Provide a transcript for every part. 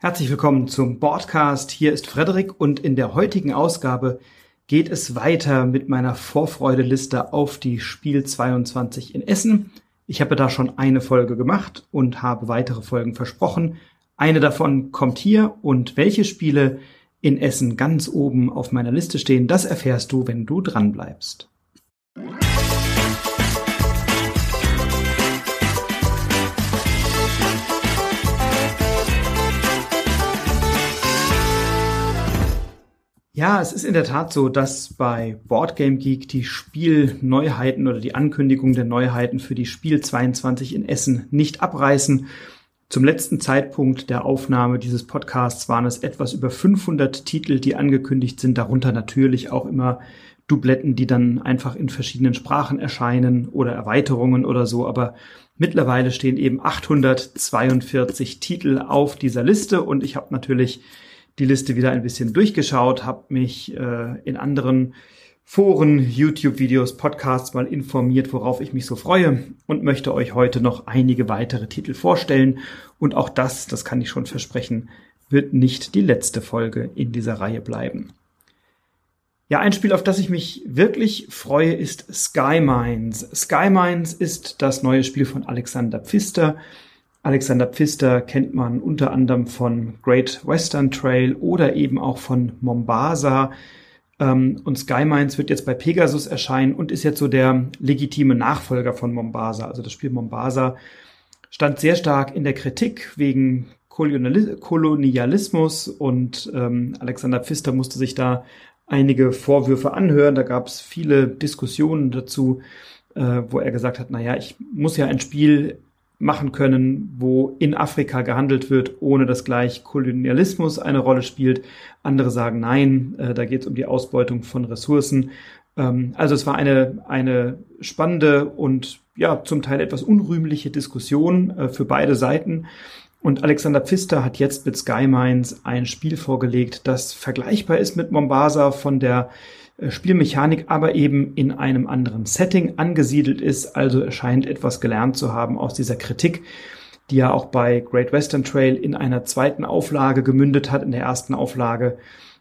Herzlich willkommen zum Podcast. Hier ist Frederik und in der heutigen Ausgabe geht es weiter mit meiner Vorfreudeliste auf die Spiel 22 in Essen. Ich habe da schon eine Folge gemacht und habe weitere Folgen versprochen. Eine davon kommt hier und welche Spiele in Essen ganz oben auf meiner Liste stehen, das erfährst du, wenn du dran bleibst. Ja, es ist in der Tat so, dass bei Boardgame Geek die Spielneuheiten oder die Ankündigung der Neuheiten für die Spiel 22 in Essen nicht abreißen. Zum letzten Zeitpunkt der Aufnahme dieses Podcasts waren es etwas über 500 Titel, die angekündigt sind, darunter natürlich auch immer Dubletten, die dann einfach in verschiedenen Sprachen erscheinen oder Erweiterungen oder so, aber mittlerweile stehen eben 842 Titel auf dieser Liste und ich habe natürlich die Liste wieder ein bisschen durchgeschaut, habe mich äh, in anderen Foren, YouTube-Videos, Podcasts mal informiert, worauf ich mich so freue und möchte euch heute noch einige weitere Titel vorstellen. Und auch das, das kann ich schon versprechen, wird nicht die letzte Folge in dieser Reihe bleiben. Ja, ein Spiel, auf das ich mich wirklich freue, ist Sky Mines. Sky Mines ist das neue Spiel von Alexander Pfister, Alexander Pfister kennt man unter anderem von Great Western Trail oder eben auch von Mombasa. Ähm, und Sky Mines wird jetzt bei Pegasus erscheinen und ist jetzt so der legitime Nachfolger von Mombasa. Also das Spiel Mombasa stand sehr stark in der Kritik wegen Kolonialismus und ähm, Alexander Pfister musste sich da einige Vorwürfe anhören. Da gab es viele Diskussionen dazu, äh, wo er gesagt hat, na ja, ich muss ja ein Spiel machen können, wo in Afrika gehandelt wird, ohne dass gleich Kolonialismus eine Rolle spielt. Andere sagen nein, äh, da geht es um die Ausbeutung von Ressourcen. Ähm, also es war eine, eine spannende und ja zum Teil etwas unrühmliche Diskussion äh, für beide Seiten. Und Alexander Pfister hat jetzt mit Sky Mines ein Spiel vorgelegt, das vergleichbar ist mit Mombasa von der Spielmechanik aber eben in einem anderen Setting angesiedelt ist, also erscheint etwas gelernt zu haben aus dieser Kritik, die ja auch bei Great Western Trail in einer zweiten Auflage gemündet hat. In der ersten Auflage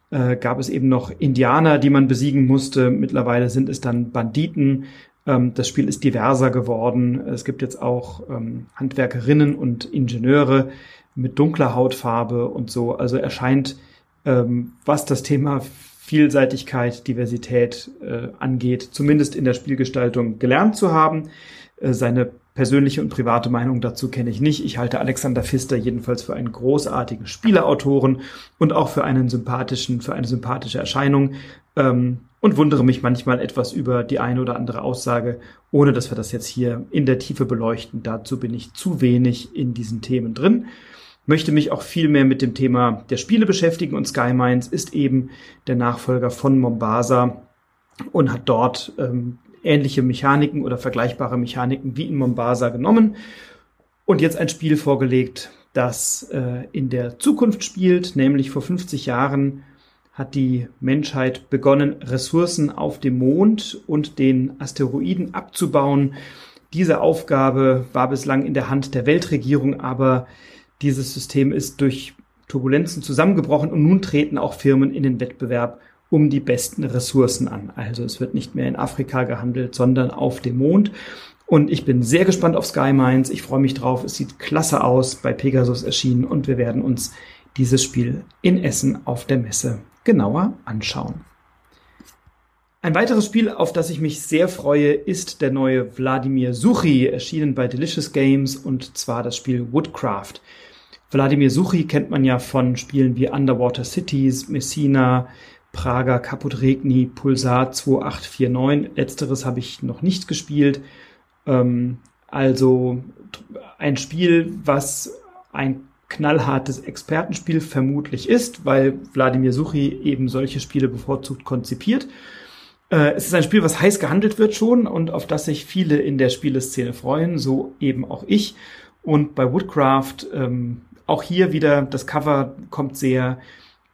äh, gab es eben noch Indianer, die man besiegen musste. Mittlerweile sind es dann Banditen. Ähm, das Spiel ist diverser geworden. Es gibt jetzt auch ähm, Handwerkerinnen und Ingenieure mit dunkler Hautfarbe und so. Also erscheint, ähm, was das Thema Vielseitigkeit, Diversität äh, angeht, zumindest in der Spielgestaltung gelernt zu haben. Äh, seine persönliche und private Meinung dazu kenne ich nicht. Ich halte Alexander Pfister jedenfalls für einen großartigen Spieleautoren und auch für einen sympathischen, für eine sympathische Erscheinung. Ähm, und wundere mich manchmal etwas über die eine oder andere Aussage, ohne dass wir das jetzt hier in der Tiefe beleuchten. Dazu bin ich zu wenig in diesen Themen drin möchte mich auch viel mehr mit dem Thema der Spiele beschäftigen und Sky Mines ist eben der Nachfolger von Mombasa und hat dort ähm, ähnliche Mechaniken oder vergleichbare Mechaniken wie in Mombasa genommen und jetzt ein Spiel vorgelegt, das äh, in der Zukunft spielt, nämlich vor 50 Jahren hat die Menschheit begonnen, Ressourcen auf dem Mond und den Asteroiden abzubauen. Diese Aufgabe war bislang in der Hand der Weltregierung, aber dieses System ist durch Turbulenzen zusammengebrochen und nun treten auch Firmen in den Wettbewerb um die besten Ressourcen an. Also es wird nicht mehr in Afrika gehandelt, sondern auf dem Mond. Und ich bin sehr gespannt auf Sky Mines. Ich freue mich drauf. Es sieht klasse aus, bei Pegasus erschienen und wir werden uns dieses Spiel in Essen auf der Messe genauer anschauen. Ein weiteres Spiel, auf das ich mich sehr freue, ist der neue Wladimir Suchi, erschienen bei Delicious Games und zwar das Spiel Woodcraft. Wladimir Suchi kennt man ja von Spielen wie Underwater Cities, Messina, Prager Caput Regni, Pulsar 2849. Letzteres habe ich noch nicht gespielt. Ähm, also ein Spiel, was ein knallhartes Expertenspiel vermutlich ist, weil Wladimir Suchi eben solche Spiele bevorzugt konzipiert. Äh, es ist ein Spiel, was heiß gehandelt wird schon und auf das sich viele in der Spieleszene freuen, so eben auch ich. Und bei Woodcraft ähm, auch hier wieder, das Cover kommt sehr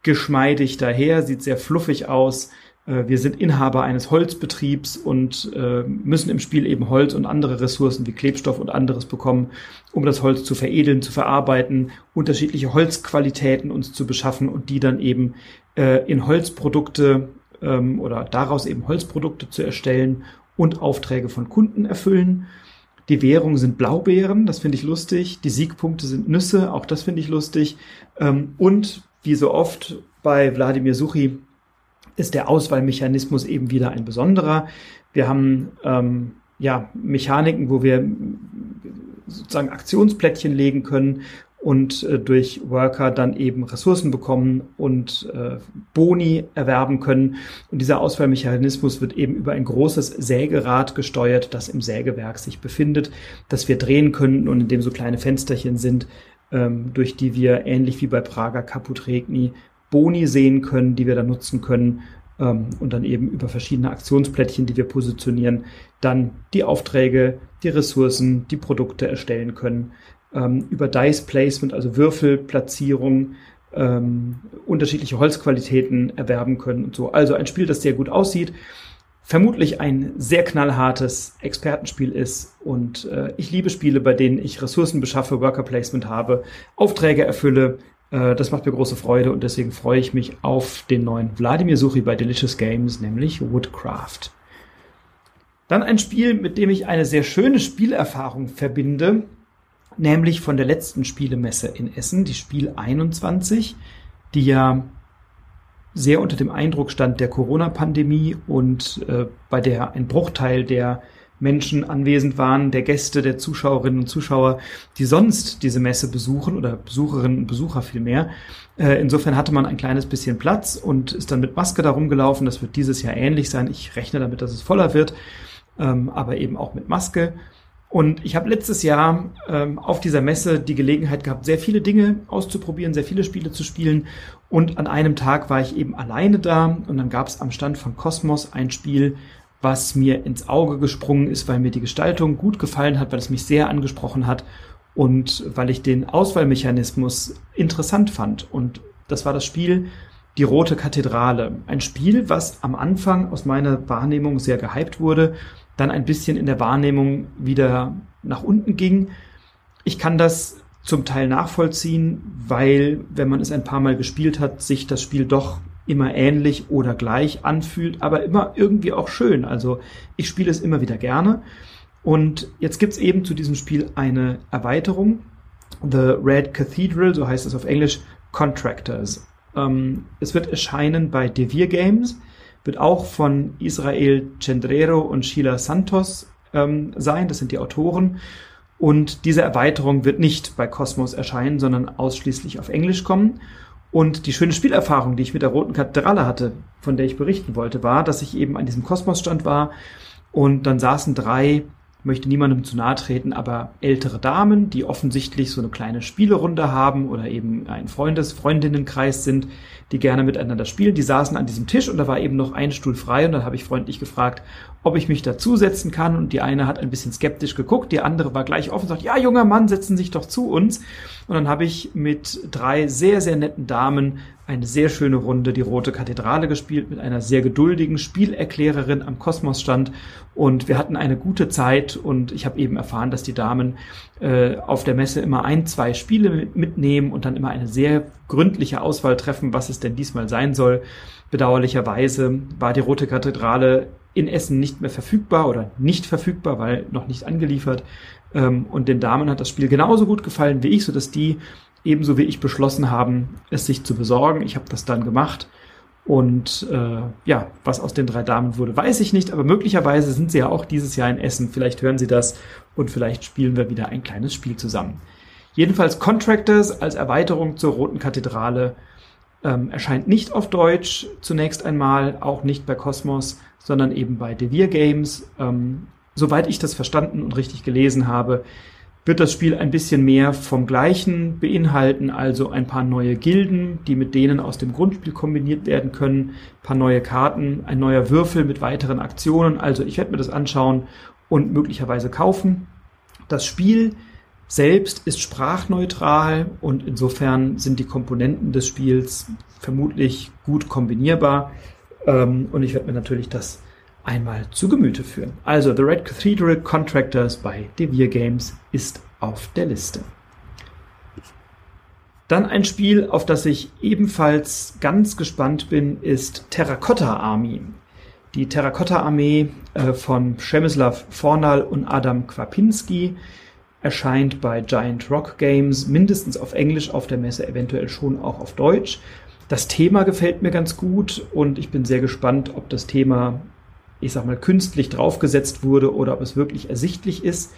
geschmeidig daher, sieht sehr fluffig aus. äh, wir sind Inhaber eines Holzbetriebs und äh, müssen im Spiel eben Holz und andere Ressourcen wie Klebstoff und anderes bekommen, um das Holz zu veredeln, zu verarbeiten, unterschiedliche Holzqualitäten uns zu beschaffen und die dann eben äh, in Holzprodukte ähm, oder daraus eben Holzprodukte zu erstellen und Aufträge von Kunden erfüllen. Die Währung sind Blaubeeren, das finde ich lustig. Die Siegpunkte sind Nüsse, auch das finde ich lustig. Ähm, und wie so oft bei Wladimir Suchi ist der Auswahlmechanismus eben wieder ein besonderer. Wir haben ähm, ja Mechaniken, wo wir sozusagen Aktionsplättchen legen können und äh, durch Worker dann eben Ressourcen bekommen und äh, Boni erwerben können. Und dieser Auswahlmechanismus wird eben über ein großes Sägerad gesteuert, das im Sägewerk sich befindet, das wir drehen können und in dem so kleine Fensterchen sind, ähm, durch die wir ähnlich wie bei Prager Kaputregni Boni sehen können, die wir dann nutzen können ähm, und dann eben über verschiedene Aktionsplättchen, die wir positionieren, dann die Aufträge, die Ressourcen, die Produkte erstellen können ähm, über Dice Placement, also Würfelplatzierung, ähm, unterschiedliche Holzqualitäten erwerben können und so. Also ein Spiel, das sehr gut aussieht, vermutlich ein sehr knallhartes Expertenspiel ist und äh, ich liebe Spiele, bei denen ich Ressourcen beschaffe, Worker Placement habe, Aufträge erfülle. Äh, das macht mir große Freude und deswegen freue ich mich auf den neuen Wladimir Suchi bei Delicious Games, nämlich Woodcraft. Dann ein Spiel, mit dem ich eine sehr schöne Spielerfahrung verbinde, nämlich von der letzten Spielemesse in Essen, die Spiel 21, die ja sehr unter dem Eindruck stand der Corona-Pandemie und äh, bei der ein Bruchteil der Menschen anwesend waren, der Gäste, der Zuschauerinnen und Zuschauer, die sonst diese Messe besuchen oder Besucherinnen und Besucher vielmehr. Äh, insofern hatte man ein kleines bisschen Platz und ist dann mit Maske da rumgelaufen. Das wird dieses Jahr ähnlich sein. Ich rechne damit, dass es voller wird, ähm, aber eben auch mit Maske. Und ich habe letztes Jahr ähm, auf dieser Messe die Gelegenheit gehabt, sehr viele Dinge auszuprobieren, sehr viele Spiele zu spielen. Und an einem Tag war ich eben alleine da und dann gab es am Stand von Cosmos ein Spiel, was mir ins Auge gesprungen ist, weil mir die Gestaltung gut gefallen hat, weil es mich sehr angesprochen hat und weil ich den Auswahlmechanismus interessant fand. Und das war das Spiel Die Rote Kathedrale. Ein Spiel, was am Anfang aus meiner Wahrnehmung sehr gehypt wurde dann ein bisschen in der Wahrnehmung wieder nach unten ging. Ich kann das zum Teil nachvollziehen, weil, wenn man es ein paar Mal gespielt hat, sich das Spiel doch immer ähnlich oder gleich anfühlt, aber immer irgendwie auch schön. Also ich spiele es immer wieder gerne. Und jetzt gibt's eben zu diesem Spiel eine Erweiterung. The Red Cathedral, so heißt es auf Englisch, Contractors. Ähm, es wird erscheinen bei Devir Games wird auch von Israel Cendrero und Sheila Santos ähm, sein. Das sind die Autoren. Und diese Erweiterung wird nicht bei Cosmos erscheinen, sondern ausschließlich auf Englisch kommen. Und die schöne Spielerfahrung, die ich mit der Roten Kathedrale hatte, von der ich berichten wollte, war, dass ich eben an diesem Kosmosstand war und dann saßen drei möchte niemandem zu nahe treten, aber ältere Damen, die offensichtlich so eine kleine Spielerunde haben oder eben ein Freundes-, Freundinnenkreis sind, die gerne miteinander spielen, die saßen an diesem Tisch und da war eben noch ein Stuhl frei und dann habe ich freundlich gefragt, ob ich mich dazusetzen kann und die eine hat ein bisschen skeptisch geguckt, die andere war gleich offen und sagt, ja, junger Mann, setzen sich doch zu uns. Und dann habe ich mit drei sehr, sehr netten Damen eine sehr schöne Runde die Rote Kathedrale gespielt mit einer sehr geduldigen Spielerklärerin am Kosmosstand und wir hatten eine gute Zeit und ich habe eben erfahren, dass die Damen äh, auf der Messe immer ein, zwei Spiele mitnehmen und dann immer eine sehr gründliche Auswahl treffen, was es denn diesmal sein soll. Bedauerlicherweise war die Rote Kathedrale in Essen nicht mehr verfügbar oder nicht verfügbar, weil noch nicht angeliefert. Ähm, und den Damen hat das Spiel genauso gut gefallen wie ich, sodass die ebenso wie ich beschlossen haben, es sich zu besorgen. Ich habe das dann gemacht. Und äh, ja, was aus den drei Damen wurde, weiß ich nicht, aber möglicherweise sind sie ja auch dieses Jahr in Essen. Vielleicht hören sie das und vielleicht spielen wir wieder ein kleines Spiel zusammen. Jedenfalls Contractors als Erweiterung zur Roten Kathedrale ähm, erscheint nicht auf Deutsch zunächst einmal, auch nicht bei Cosmos, sondern eben bei Devir Games. Ähm, soweit ich das verstanden und richtig gelesen habe, wird das Spiel ein bisschen mehr vom Gleichen beinhalten, also ein paar neue Gilden, die mit denen aus dem Grundspiel kombiniert werden können, ein paar neue Karten, ein neuer Würfel mit weiteren Aktionen. Also ich werde mir das anschauen und möglicherweise kaufen. Das Spiel selbst ist sprachneutral und insofern sind die Komponenten des Spiels vermutlich gut kombinierbar. Ähm, und ich werde mir natürlich das einmal zu Gemüte führen. Also The Red Cathedral Contractors bei Devere Games ist auf der Liste. Dann ein Spiel, auf das ich ebenfalls ganz gespannt bin, ist Terracotta Army. Die Terracotta Armee äh, von Przemysław Fornal und Adam Kwapinski erscheint bei Giant Rock Games mindestens auf Englisch auf der Messe, eventuell schon auch auf Deutsch. Das Thema gefällt mir ganz gut und ich bin sehr gespannt, ob das Thema, ich sag mal, künstlich draufgesetzt wurde oder ob es wirklich ersichtlich ist.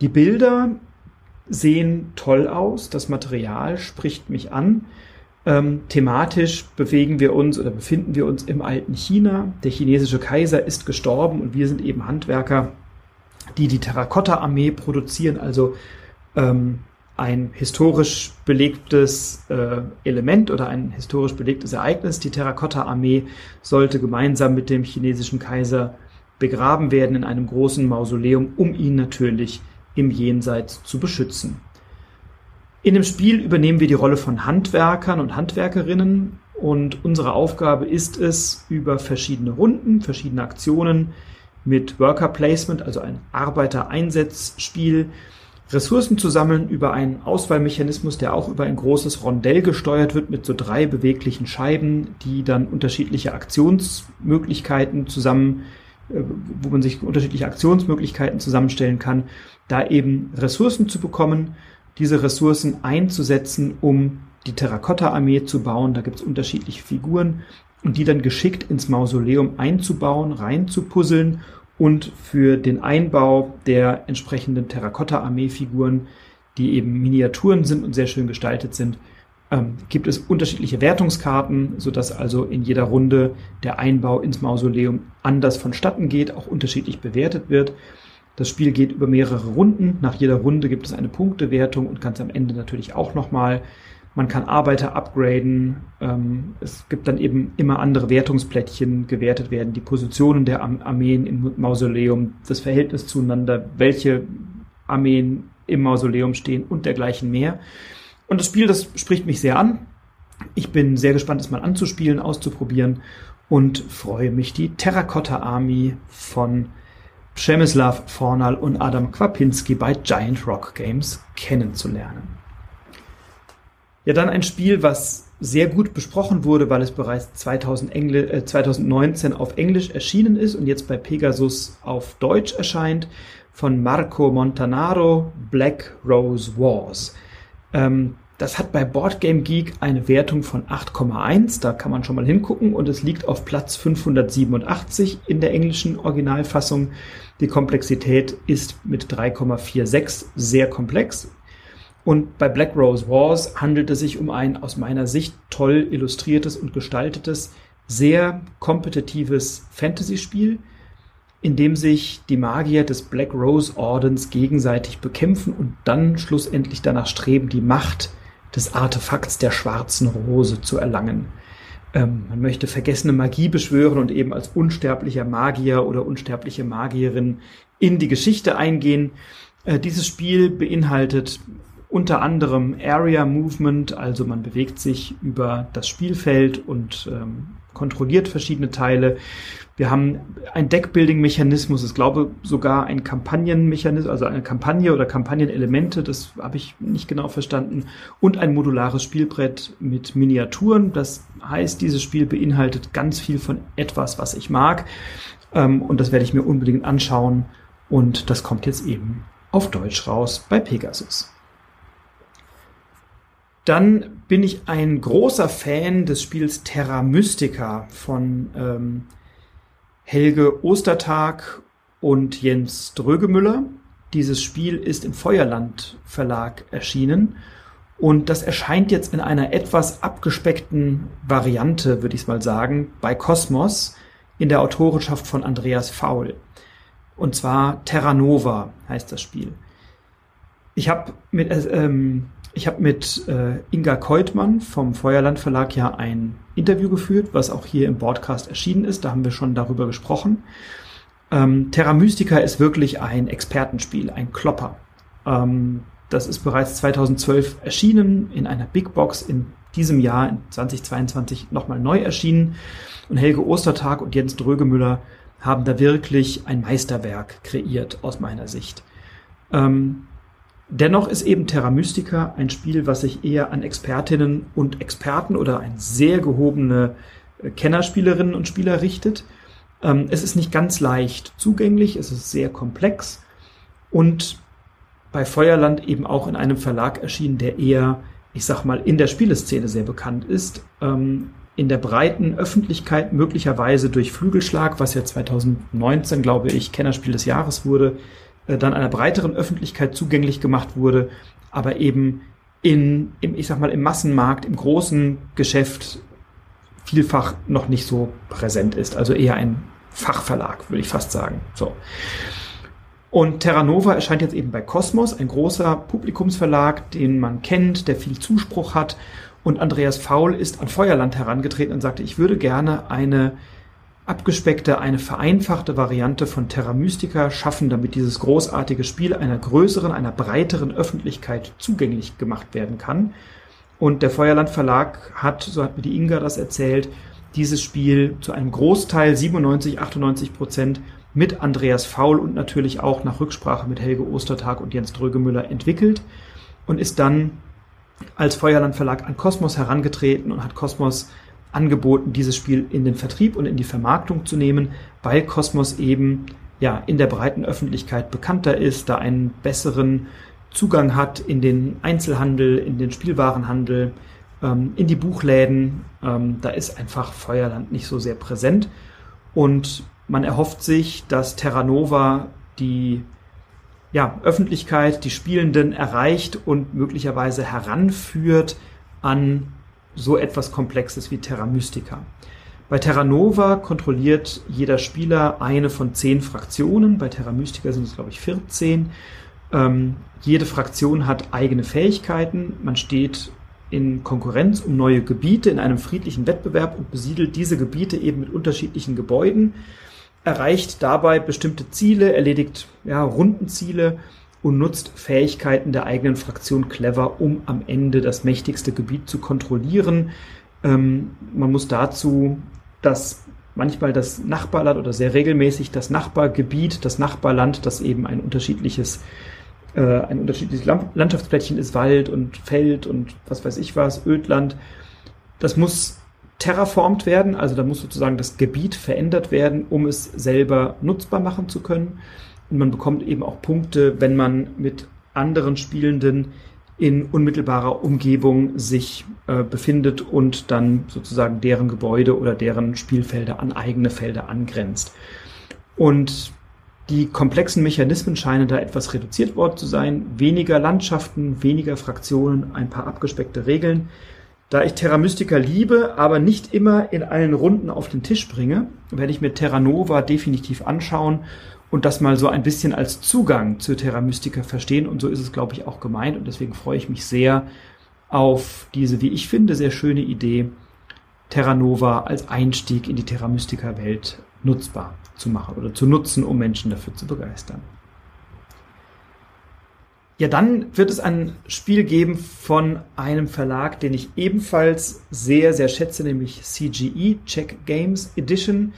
Die Bilder sehen toll aus, das Material spricht mich an. Ähm, thematisch bewegen wir uns oder befinden wir uns im alten China. Der chinesische Kaiser ist gestorben und wir sind eben Handwerker, die die Terrakotta-Armee produzieren, also ähm, ein historisch belegtes äh, Element oder ein historisch belegtes Ereignis. Die Terrakotta-Armee sollte gemeinsam mit dem chinesischen Kaiser begraben werden in einem großen Mausoleum, um ihn natürlich im Jenseits zu beschützen. In dem Spiel übernehmen wir die Rolle von Handwerkern und Handwerkerinnen und unsere Aufgabe ist es, über verschiedene Runden, verschiedene Aktionen mit Worker Placement, also ein Arbeitereinsatzspiel, Ressourcen zu sammeln über einen Auswahlmechanismus, der auch über ein großes Rondell gesteuert wird mit so drei beweglichen Scheiben, die dann unterschiedliche Aktionsmöglichkeiten zusammen, äh, wo man sich unterschiedliche Aktionsmöglichkeiten zusammenstellen kann, da eben Ressourcen zu bekommen, diese Ressourcen einzusetzen, um die Terrakotta-Armee zu bauen. Da gibt es unterschiedliche Figuren und die dann geschickt ins Mausoleum einzubauen, reinzupuzzeln und für den Einbau der entsprechenden Terrakotta-Armee-Figuren, die eben Miniaturen sind und sehr schön gestaltet sind, ähm, gibt es unterschiedliche Wertungskarten, sodass also in jeder Runde der Einbau ins Mausoleum anders vonstatten geht, auch unterschiedlich bewertet wird. Das Spiel geht über mehrere Runden. Nach jeder Runde gibt es eine Punktewertung und ganz am Ende natürlich auch nochmal. Man kann Arbeiter upgraden. Ähm, es gibt dann eben immer andere Wertungsplättchen gewertet werden, die Positionen der Armeen im Mausoleum, das Verhältnis zueinander, welche Armeen im Mausoleum stehen und dergleichen mehr. Und das Spiel, das spricht mich sehr an. Ich bin sehr gespannt, es mal anzuspielen, auszuprobieren und freue mich, die Terracotta Army von Przemysław Fornal und Adam Kwapinski bei Giant Rock Games kennenzulernen. Ja, dann ein Spiel, was sehr gut besprochen wurde, weil es bereits 2000 Engl äh, 2019 auf Englisch erschienen ist und jetzt bei Pegasus auf Deutsch erscheint, von Marco Montanaro, Black Rose Wars. Ähm, das hat bei Boardgame Geek eine Wertung von 8,1, da kann man schon mal hingucken und es liegt auf Platz 587 in der englischen Originalfassung. Die Komplexität ist mit 3,46 sehr komplex. Und bei Black Rose Wars handelt es sich um ein aus meiner Sicht toll illustriertes und gestaltetes, sehr kompetitives Fantasy-Spiel, in dem sich die Magier des Black Rose Ordens gegenseitig bekämpfen und dann schlussendlich danach streben, die Macht des Artefakts der schwarzen Rose zu erlangen. Ähm, man möchte vergessene Magie beschwören und eben als unsterblicher Magier oder unsterbliche Magierin in die Geschichte eingehen. Äh, dieses Spiel beinhaltet unter anderem Area Movement, also man bewegt sich über das Spielfeld und ähm, kontrolliert verschiedene Teile. Wir haben ein Deckbuilding-Mechanismus, ich glaube sogar ein Kampagnenmechanismus, also eine Kampagne oder Kampagnenelemente, das habe ich nicht genau verstanden, und ein modulares Spielbrett mit Miniaturen. Das heißt, dieses Spiel beinhaltet ganz viel von etwas, was ich mag. Ähm, und das werde ich mir unbedingt anschauen. Und das kommt jetzt eben auf Deutsch raus bei Pegasus. Dann bin ich ein großer Fan des Spiels Terra Mystica von ähm, Helge Ostertag und Jens Drögemüller. Dieses Spiel ist im Feuerland Verlag erschienen und das erscheint jetzt in einer etwas abgespeckten Variante, würde ich mal sagen, bei Kosmos in der Autorenschaft von Andreas Faul. Und zwar Terra Nova heißt das Spiel. Ich habe mit, äh, ähm, ich habe mit äh, Inga Keutmann vom Feuerland Verlag ja ein Interview geführt, was auch hier im Podcast erschienen ist. Da haben wir schon darüber gesprochen. Ähm, Terra Mystica ist wirklich ein Expertenspiel, ein Klopper. Ähm, das ist bereits 2012 erschienen in einer Big Box in diesem Jahr 2022 nochmal neu erschienen. Und Helge Ostertag und Jens Drögemüller haben da wirklich ein Meisterwerk kreiert aus meiner Sicht. Ähm, dennoch ist eben Terra Mystica ein Spiel, was sich eher an Expertinnen und Experten oder ein sehr gehobene äh, Kennerspielerinnen und Spieler richtet. Ähm, es ist nicht ganz leicht zugänglich, es ist sehr komplex und bei Feuerland eben auch in einem Verlag erschienen, der eher, ich sag mal, in der Spieleszene sehr bekannt ist. Ähm, in der breiten Öffentlichkeit möglicherweise durch Flügelschlag, was ja 2019, glaube ich, Kennerspiel des Jahres wurde, äh, dann einer breiteren Öffentlichkeit zugänglich gemacht wurde, aber eben in, im, ich sag mal, im Massenmarkt, im großen Geschäft vielfach noch nicht so präsent ist. Also eher ein Fachverlag, würde ich fast sagen. So. Und Terra Nova erscheint jetzt eben bei Cosmos, ein großer Publikumsverlag, den man kennt, der viel Zuspruch hat. Und Andreas Faul ist an Feuerland herangetreten und sagte, ich würde gerne eine abgespeckte, eine vereinfachte Variante von Terra Mystica schaffen, damit dieses großartige Spiel einer größeren, einer breiteren Öffentlichkeit zugänglich gemacht werden kann. Und der Feuerland Verlag hat, so hat mir die Inga das erzählt, dieses Spiel zu einem Großteil, 97, 98 Prozent, mit Andreas Faul und natürlich auch nach Rücksprache mit Helge Ostertag und Jens Drögemüller entwickelt und ist dann als Feuerland Verlag an Kosmos herangetreten und hat Kosmos angeboten, dieses Spiel in den Vertrieb und in die Vermarktung zu nehmen, weil Kosmos eben ja in der breiten Öffentlichkeit bekannter ist, da einen besseren Zugang hat in den Einzelhandel, in den Spielwarenhandel, ähm, in die Buchläden. Ähm, da ist einfach Feuerland nicht so sehr präsent. Und man erhofft sich, dass Terra Nova die ja, Öffentlichkeit, die Spielenden erreicht und möglicherweise heranführt an so etwas Komplexes wie Terra Mystica. Bei Terra Nova kontrolliert jeder Spieler eine von zehn Fraktionen. Bei Terra Mystica sind es, glaube ich, 14. Ähm, jede Fraktion hat eigene Fähigkeiten. Man steht in Konkurrenz um neue Gebiete in einem friedlichen Wettbewerb und besiedelt diese Gebiete eben mit unterschiedlichen Gebäuden erreicht dabei bestimmte Ziele, erledigt ja, Rundenziele und nutzt Fähigkeiten der eigenen Fraktion clever, um am Ende das mächtigste Gebiet zu kontrollieren. Ähm, man muss dazu das manchmal das Nachbarland oder sehr regelmäßig das Nachbargebiet, das Nachbarland, das eben ein unterschiedliches äh, ein unterschiedliches Landschaftsplättchen ist, Wald und Feld und was weiß ich was, Ödland. Das muss terraformt werden, also da muss sozusagen das Gebiet verändert werden, um es selber nutzbar machen zu können. Und man bekommt eben auch Punkte, wenn man mit anderen Spielenden in unmittelbarer Umgebung sich äh, befindet und dann sozusagen deren Gebäude oder deren Spielfelder an eigene Felder angrenzt. Und die komplexen Mechanismen scheinen da etwas reduziert worden zu sein. Weniger Landschaften, weniger Fraktionen, ein paar abgespeckte Regeln. Da ich Terra Mystica liebe, aber nicht immer in allen Runden auf den Tisch bringe, werde ich mir Terra Nova definitiv anschauen und das mal so ein bisschen als Zugang zu Terra Mystica verstehen. Und so ist es, glaube ich, auch gemeint. Und deswegen freue ich mich sehr auf diese, wie ich finde, sehr schöne Idee, Terra Nova als Einstieg in die Terra Mystica Welt nutzbar zu machen oder zu nutzen, um Menschen dafür zu begeistern. Ja, dann wird es ein Spiel geben von einem Verlag, den ich ebenfalls sehr, sehr schätze, nämlich CGE, Check Games Edition,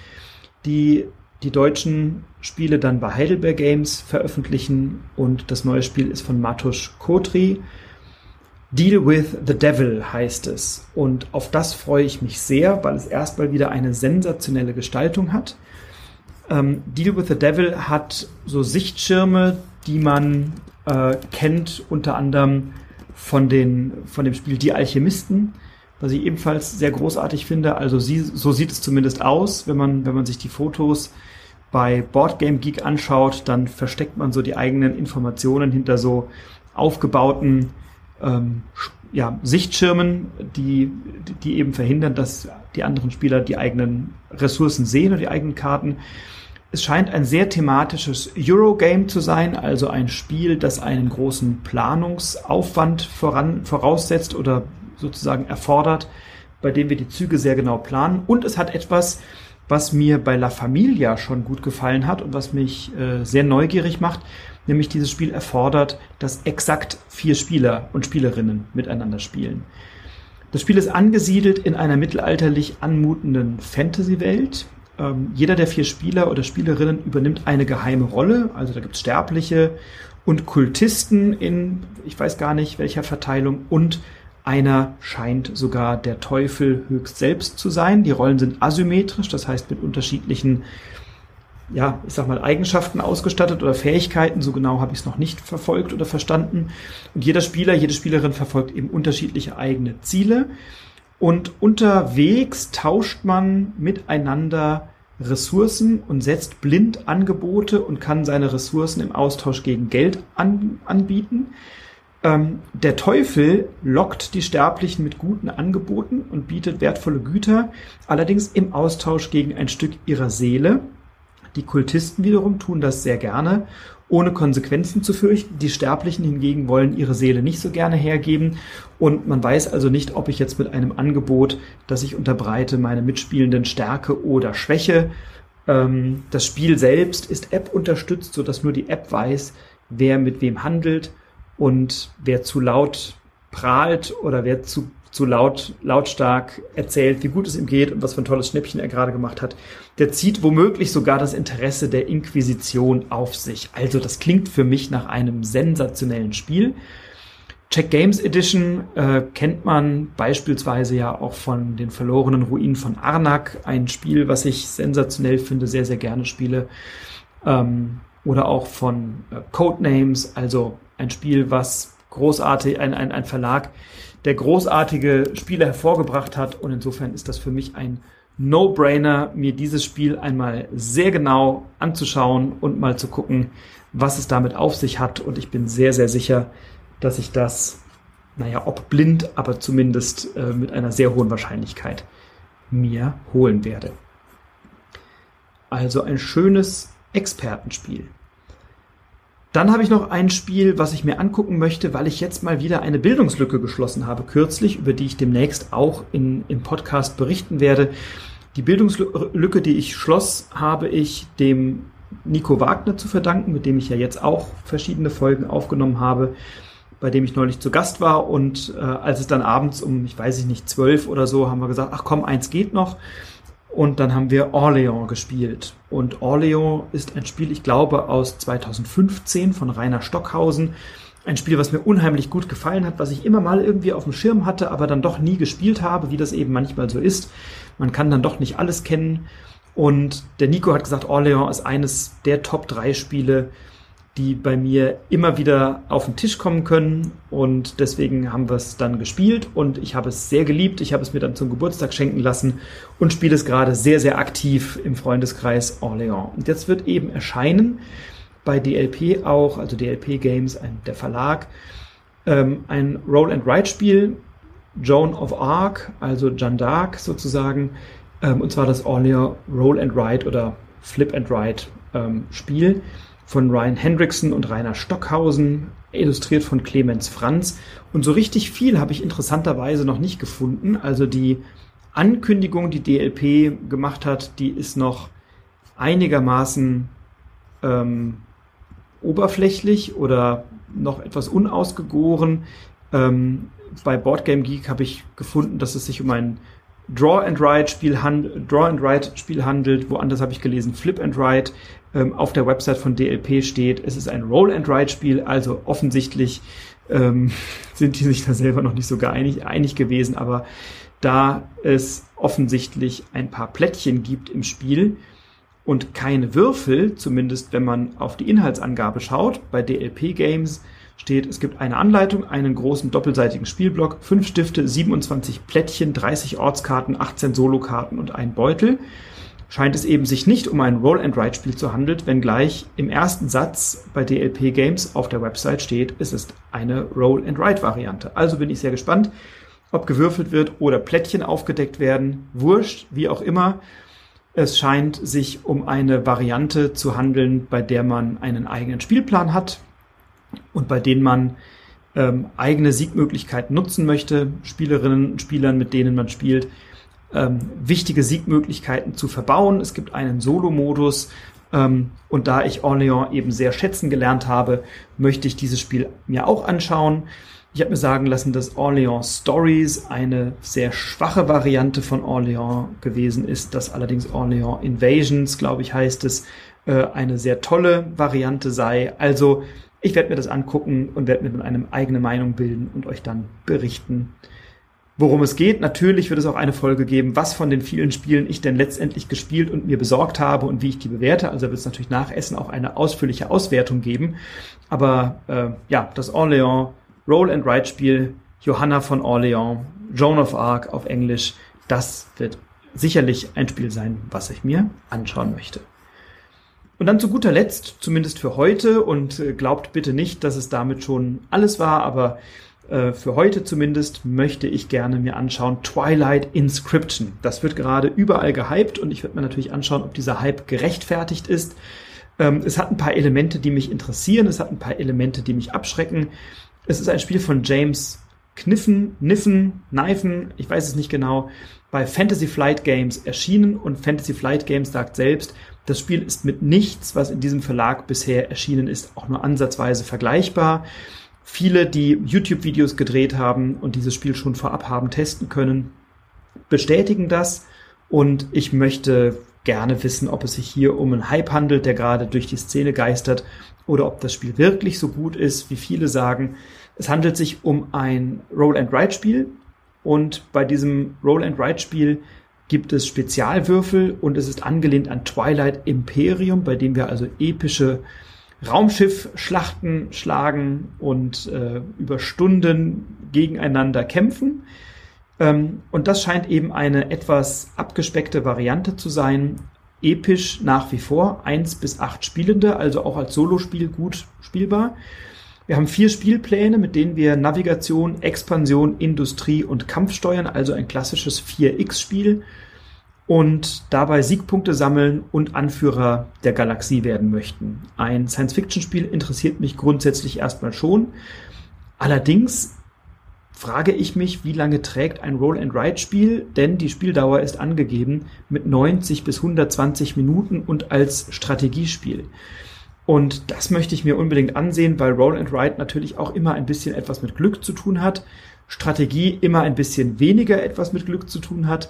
die die deutschen Spiele dann bei Heidelberg Games veröffentlichen und das neue Spiel ist von Matusz Kotri. Deal with the Devil heißt es und auf das freue ich mich sehr, weil es erstmal wieder eine sensationelle Gestaltung hat. Ähm, Deal with the Devil hat so Sichtschirme, die man äh, kennt unter anderem von, den, von dem Spiel Die Alchemisten, was ich ebenfalls sehr großartig finde. Also sie, so sieht es zumindest aus, wenn man, wenn man sich die Fotos bei Boardgame Geek anschaut, dann versteckt man so die eigenen Informationen hinter so aufgebauten ähm, ja, Sichtschirmen, die, die eben verhindern, dass die anderen Spieler die eigenen Ressourcen sehen und die eigenen Karten. Es scheint ein sehr thematisches Eurogame zu sein, also ein Spiel, das einen großen Planungsaufwand voran, voraussetzt oder sozusagen erfordert, bei dem wir die Züge sehr genau planen. Und es hat etwas, was mir bei La Familia schon gut gefallen hat und was mich äh, sehr neugierig macht, nämlich dieses Spiel erfordert, dass exakt vier Spieler und Spielerinnen miteinander spielen. Das Spiel ist angesiedelt in einer mittelalterlich anmutenden Fantasy-Welt. Ähm, jeder der vier Spieler oder Spielerinnen übernimmt eine geheime Rolle. Also da gibt es Sterbliche und Kultisten in, ich weiß gar nicht welcher Verteilung, und einer scheint sogar der Teufel höchst selbst zu sein. Die Rollen sind asymmetrisch, das heißt mit unterschiedlichen, ja, ich sag mal, Eigenschaften ausgestattet oder Fähigkeiten. So genau habe ich es noch nicht verfolgt oder verstanden. Und jeder Spieler, jede Spielerin verfolgt eben unterschiedliche eigene Ziele. Und unterwegs tauscht man miteinander Ressourcen und setzt blind Angebote und kann seine Ressourcen im Austausch gegen Geld an, anbieten. Ähm, der Teufel lockt die Sterblichen mit guten Angeboten und bietet wertvolle Güter, allerdings im Austausch gegen ein Stück ihrer Seele. Die Kultisten wiederum tun das sehr gerne, ohne Konsequenzen zu fürchten. Die Sterblichen hingegen wollen ihre Seele nicht so gerne hergeben und man weiß also nicht, ob ich jetzt mit einem Angebot, das ich unterbreite, meine Mitspielenden stärke oder schwäche. Ähm, das Spiel selbst ist App unterstützt, sodass nur die App weiß, wer mit wem handelt und wer zu laut prahlt oder wer zu, zu laut, lautstark erzählt, wie gut es ihm geht und was für ein tolles Schnäppchen er gerade gemacht hat, der zieht womöglich sogar das Interesse der Inquisition auf sich. Also das klingt für mich nach einem sensationellen Spiel. Check Games Edition äh, kennt man beispielsweise ja auch von den verlorenen Ruinen von Arnak, ein Spiel, was ich sensationell finde, sehr, sehr gerne spiele. Ähm, oder auch von äh, Codenames, also ein Spiel, was großartig, ein, ein, ein Verlag, der großartige Spiele hervorgebracht hat. Und insofern ist das für mich ein No-Brainer, mir dieses Spiel einmal sehr genau anzuschauen und mal zu gucken, was es damit auf sich hat. Und ich bin sehr, sehr sicher, dass ich das, naja, ob blind, aber zumindest äh, mit einer sehr hohen Wahrscheinlichkeit mir holen werde. Also ein schönes Expertenspiel. Dann habe ich noch ein Spiel, was ich mir angucken möchte, weil ich jetzt mal wieder eine Bildungslücke geschlossen habe, kürzlich, über die ich demnächst auch in, im Podcast berichten werde. Die Bildungslücke, die ich schloss, habe ich dem Nico Wagner zu verdanken, mit dem ich ja jetzt auch verschiedene Folgen aufgenommen habe, bei dem ich neulich zu Gast war. Und äh, als es dann abends um, ich weiß nicht, zwölf oder so, haben wir gesagt, ach komm, eins geht noch. Und dann haben wir Orléans gespielt. Und Orléans ist ein Spiel, ich glaube, aus 2015 von Rainer Stockhausen. Ein Spiel, was mir unheimlich gut gefallen hat, was ich immer mal irgendwie auf dem Schirm hatte, aber dann doch nie gespielt habe, wie das eben manchmal so ist. Man kann dann doch nicht alles kennen. Und der Nico hat gesagt, Orléans ist eines der Top 3 Spiele, die bei mir immer wieder auf den Tisch kommen können. Und deswegen haben wir es dann gespielt und ich habe es sehr geliebt. Ich habe es mir dann zum Geburtstag schenken lassen und spiele es gerade sehr, sehr aktiv im Freundeskreis Orléans. Und jetzt wird eben erscheinen bei DLP auch, also DLP Games, ein, der Verlag, ähm, ein Roll-and-Ride-Spiel, Joan of Arc, also Jeanne d'Arc sozusagen, ähm, und zwar das Orléans Roll-and-Ride oder Flip-and-Ride ähm, von Ryan Hendrickson und Rainer Stockhausen, illustriert von Clemens Franz. Und so richtig viel habe ich interessanterweise noch nicht gefunden. Also die Ankündigung, die DLP gemacht hat, die ist noch einigermaßen ähm, oberflächlich oder noch etwas unausgegoren. Ähm, bei Boardgame Geek habe ich gefunden, dass es sich um ein Draw and Write Spiel, hand, Draw handelt. Woanders habe ich gelesen Flip and Write. Ähm, auf der Website von DLP steht, es ist ein Roll and Write Spiel. Also offensichtlich ähm, sind die sich da selber noch nicht so einig, einig gewesen. Aber da es offensichtlich ein paar Plättchen gibt im Spiel und keine Würfel, zumindest wenn man auf die Inhaltsangabe schaut, bei DLP Games steht, es gibt eine Anleitung, einen großen doppelseitigen Spielblock, fünf Stifte, 27 Plättchen, 30 Ortskarten, 18 Solokarten und ein Beutel. Scheint es eben sich nicht um ein Roll-and-Write-Spiel zu handeln, wenngleich im ersten Satz bei DLP Games auf der Website steht, es ist eine Roll-and-Write-Variante. Also bin ich sehr gespannt, ob gewürfelt wird oder Plättchen aufgedeckt werden. Wurscht, wie auch immer. Es scheint sich um eine Variante zu handeln, bei der man einen eigenen Spielplan hat, und bei denen man ähm, eigene Siegmöglichkeiten nutzen möchte, Spielerinnen und Spielern, mit denen man spielt, ähm, wichtige Siegmöglichkeiten zu verbauen. Es gibt einen Solo-Modus ähm, und da ich Orléans eben sehr schätzen gelernt habe, möchte ich dieses Spiel mir auch anschauen. Ich habe mir sagen lassen, dass Orleans Stories eine sehr schwache Variante von Orleans gewesen ist, dass allerdings Orleans Invasions, glaube ich, heißt es, äh, eine sehr tolle Variante sei. Also ich werde mir das angucken und werde mir dann eine eigene Meinung bilden und euch dann berichten, worum es geht. Natürlich wird es auch eine Folge geben, was von den vielen Spielen ich denn letztendlich gespielt und mir besorgt habe und wie ich die bewerte. Also wird es natürlich nach Essen auch eine ausführliche Auswertung geben. Aber äh, ja, das Orleans Roll and Write Spiel Johanna von Orleans, Joan of Arc auf Englisch, das wird sicherlich ein Spiel sein, was ich mir anschauen möchte. Und dann zu guter Letzt, zumindest für heute, und äh, glaubt bitte nicht, dass es damit schon alles war, aber äh, für heute zumindest möchte ich gerne mir anschauen Twilight Inscription. Das wird gerade überall gehypt und ich werde mir natürlich anschauen, ob dieser Hype gerechtfertigt ist. Ähm, es hat ein paar Elemente, die mich interessieren, es hat ein paar Elemente, die mich abschrecken. Es ist ein Spiel von James Kniffen, Niffen, Neifen, ich weiß es nicht genau, bei Fantasy Flight Games erschienen und Fantasy Flight Games sagt selbst, das Spiel ist mit nichts, was in diesem Verlag bisher erschienen ist, auch nur ansatzweise vergleichbar. Viele, die YouTube-Videos gedreht haben und dieses Spiel schon vorab haben testen können, bestätigen das. Und ich möchte gerne wissen, ob es sich hier um einen Hype handelt, der gerade durch die Szene geistert, oder ob das Spiel wirklich so gut ist, wie viele sagen. Es handelt sich um ein Roll-and-Write-Spiel. Und bei diesem Roll-and-Write-Spiel gibt es Spezialwürfel und es ist angelehnt an Twilight Imperium, bei dem wir also epische Raumschiffschlachten schlagen und äh, über Stunden gegeneinander kämpfen. Ähm, und das scheint eben eine etwas abgespeckte Variante zu sein. Episch nach wie vor, eins bis acht Spielende, also auch als Solospiel gut spielbar. Wir haben vier Spielpläne, mit denen wir Navigation, Expansion, Industrie und Kampf steuern, also ein klassisches 4X-Spiel und dabei Siegpunkte sammeln und Anführer der Galaxie werden möchten. Ein Science-Fiction-Spiel interessiert mich grundsätzlich erstmal schon. Allerdings frage ich mich, wie lange trägt ein Roll-and-Ride-Spiel, denn die Spieldauer ist angegeben mit 90 bis 120 Minuten und als Strategiespiel. Und das möchte ich mir unbedingt ansehen, weil Roll and Ride natürlich auch immer ein bisschen etwas mit Glück zu tun hat. Strategie immer ein bisschen weniger etwas mit Glück zu tun hat.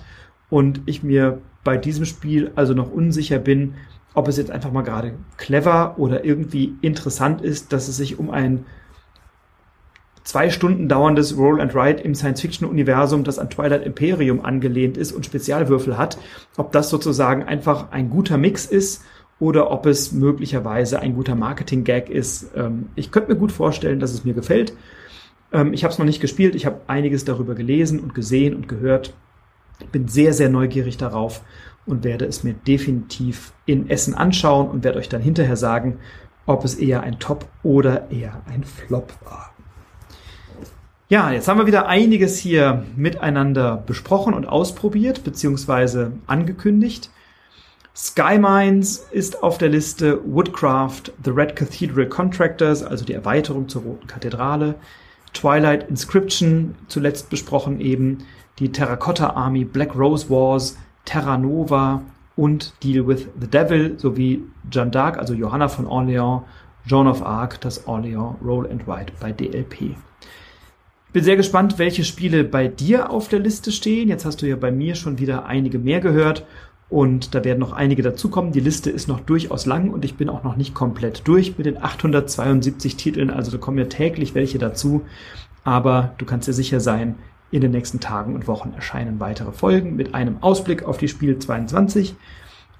Und ich mir bei diesem Spiel also noch unsicher bin, ob es jetzt einfach mal gerade clever oder irgendwie interessant ist, dass es sich um ein zwei Stunden dauerndes Roll and Ride im Science-Fiction-Universum, das an Twilight Imperium angelehnt ist und Spezialwürfel hat, ob das sozusagen einfach ein guter Mix ist oder ob es möglicherweise ein guter Marketing-Gag ist. Ähm, ich könnte mir gut vorstellen, dass es mir gefällt. Ähm, ich habe es noch nicht gespielt, ich habe einiges darüber gelesen und gesehen und gehört. Bin sehr, sehr neugierig darauf und werde es mir definitiv in Essen anschauen und werde euch dann hinterher sagen, ob es eher ein Top oder eher ein Flop war. Ja, jetzt haben wir wieder einiges hier miteinander besprochen und ausprobiert, beziehungsweise angekündigt. Sky Mines ist auf der Liste, Woodcraft, The Red Cathedral Contractors, also die Erweiterung zur Roten Kathedrale, Twilight Inscription, zuletzt besprochen eben, die Terracotta Army, Black Rose Wars, Terra Nova und Deal with the Devil sowie Jeanne d'Arc, also Johanna von Orleans, Joan of Arc, das Orleans Roll and Write bei DLP. Bin sehr gespannt, welche Spiele bei dir auf der Liste stehen. Jetzt hast du ja bei mir schon wieder einige mehr gehört und da werden noch einige dazukommen. Die Liste ist noch durchaus lang und ich bin auch noch nicht komplett durch mit den 872 Titeln. Also da kommen ja täglich welche dazu. Aber du kannst dir sicher sein, in den nächsten Tagen und Wochen erscheinen weitere Folgen mit einem Ausblick auf die Spiel 22.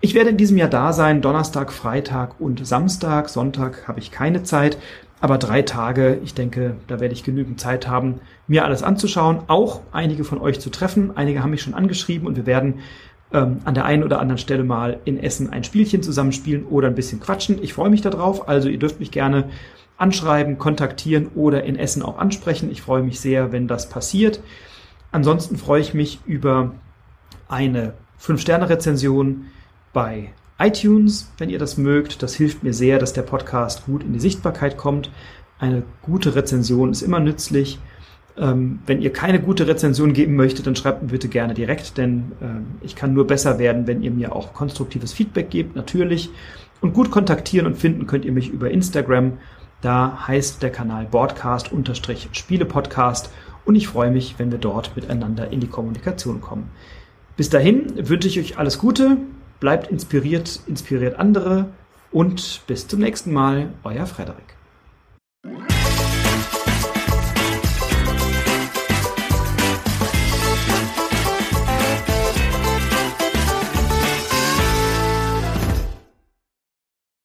Ich werde in diesem Jahr da sein, Donnerstag, Freitag und Samstag. Sonntag habe ich keine Zeit, aber drei Tage, ich denke, da werde ich genügend Zeit haben, mir alles anzuschauen, auch einige von euch zu treffen. Einige haben mich schon angeschrieben und wir werden ähm, an der einen oder anderen Stelle mal in Essen ein Spielchen zusammenspielen oder ein bisschen quatschen. Ich freue mich darauf. Also ihr dürft mich gerne anschreiben, kontaktieren oder in Essen auch ansprechen. Ich freue mich sehr, wenn das passiert. Ansonsten freue ich mich über eine 5-Sterne-Rezension bei iTunes, wenn ihr das mögt. Das hilft mir sehr, dass der Podcast gut in die Sichtbarkeit kommt. Eine gute Rezension ist immer nützlich. Ähm, wenn ihr keine gute Rezension geben möchtet, dann schreibt mir bitte gerne direkt, denn ähm, ich kann nur besser werden, wenn ihr mir auch konstruktives Feedback gebt, natürlich. Und gut kontaktieren und finden könnt ihr mich über Instagram. Da heißt der Kanal Broadcast-Spiele-Podcast und ich freue mich, wenn wir dort miteinander in die Kommunikation kommen. Bis dahin wünsche ich euch alles Gute, bleibt inspiriert, inspiriert andere und bis zum nächsten Mal, euer Frederik.